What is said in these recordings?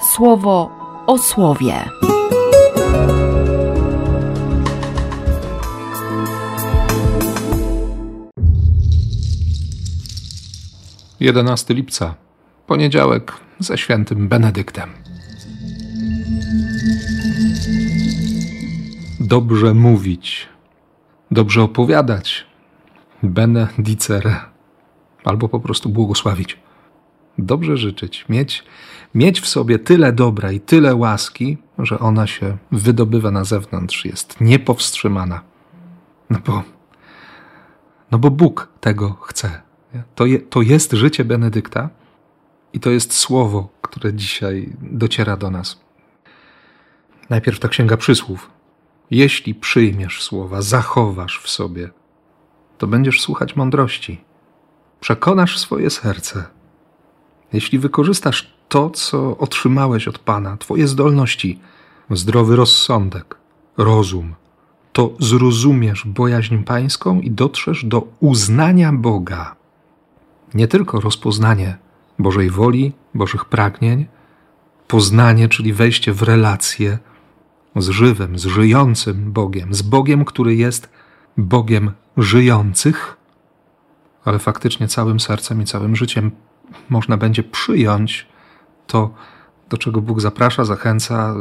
słowo o słowie. Jedenasty lipca, poniedziałek ze świętym Benedyktem. Dobrze mówić, dobrze opowiadać, benedicere, albo po prostu błogosławić. Dobrze życzyć, mieć, mieć w sobie tyle dobra i tyle łaski, że ona się wydobywa na zewnątrz, jest niepowstrzymana. No bo, no bo Bóg tego chce. To, je, to jest życie Benedykta i to jest słowo, które dzisiaj dociera do nas. Najpierw ta księga przysłów. Jeśli przyjmiesz słowa, zachowasz w sobie, to będziesz słuchać mądrości. Przekonasz swoje serce. Jeśli wykorzystasz to, co otrzymałeś od Pana, Twoje zdolności, zdrowy rozsądek, rozum, to zrozumiesz bojaźń Pańską i dotrzesz do uznania Boga. Nie tylko rozpoznanie Bożej woli, Bożych pragnień, poznanie, czyli wejście w relacje z żywym, z żyjącym Bogiem, z Bogiem, który jest Bogiem żyjących, ale faktycznie całym sercem i całym życiem można będzie przyjąć to, do czego Bóg zaprasza, zachęca,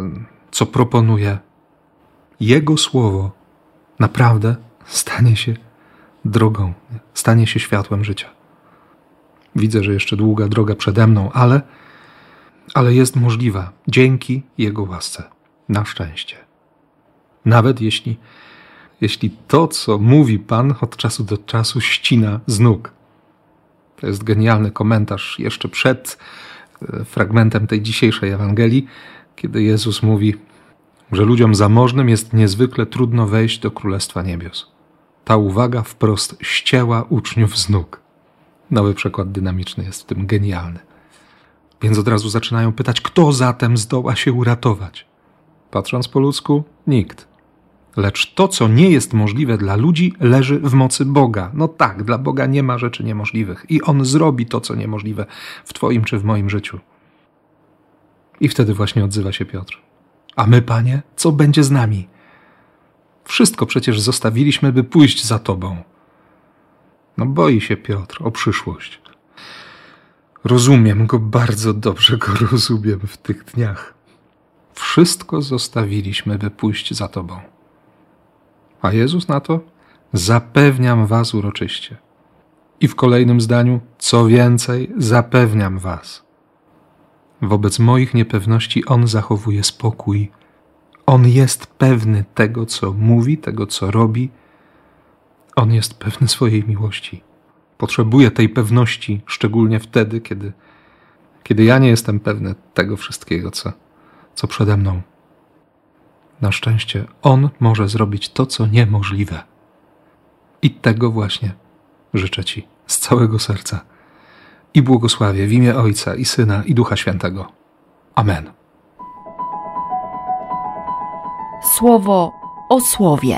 co proponuje. Jego słowo naprawdę stanie się drogą, stanie się światłem życia. Widzę, że jeszcze długa droga przede mną, ale, ale jest możliwa dzięki Jego łasce. Na szczęście. Nawet jeśli jeśli to, co mówi Pan od czasu do czasu ścina z nóg. To jest genialny komentarz jeszcze przed e, fragmentem tej dzisiejszej Ewangelii, kiedy Jezus mówi, że ludziom zamożnym jest niezwykle trudno wejść do Królestwa Niebios. Ta uwaga wprost ścięła uczniów z nóg. Nowy przekład dynamiczny jest w tym genialny. Więc od razu zaczynają pytać, kto zatem zdoła się uratować? Patrząc po ludzku, nikt. Lecz to, co nie jest możliwe dla ludzi, leży w mocy Boga. No tak, dla Boga nie ma rzeczy niemożliwych i On zrobi to, co niemożliwe w Twoim czy w moim życiu. I wtedy właśnie odzywa się Piotr. A my, panie, co będzie z nami? Wszystko przecież zostawiliśmy, by pójść za Tobą. No boi się Piotr o przyszłość. Rozumiem go bardzo dobrze, go rozumiem w tych dniach. Wszystko zostawiliśmy, by pójść za Tobą. A Jezus na to zapewniam was uroczyście. I w kolejnym zdaniu, co więcej, zapewniam was. Wobec moich niepewności On zachowuje spokój. On jest pewny tego, co mówi, tego, co robi. On jest pewny swojej miłości. Potrzebuję tej pewności, szczególnie wtedy, kiedy, kiedy ja nie jestem pewny tego wszystkiego, co, co przede mną. Na szczęście On może zrobić to, co niemożliwe. I tego właśnie życzę Ci z całego serca. I błogosławię w imię Ojca i Syna i Ducha Świętego. Amen. Słowo o słowie.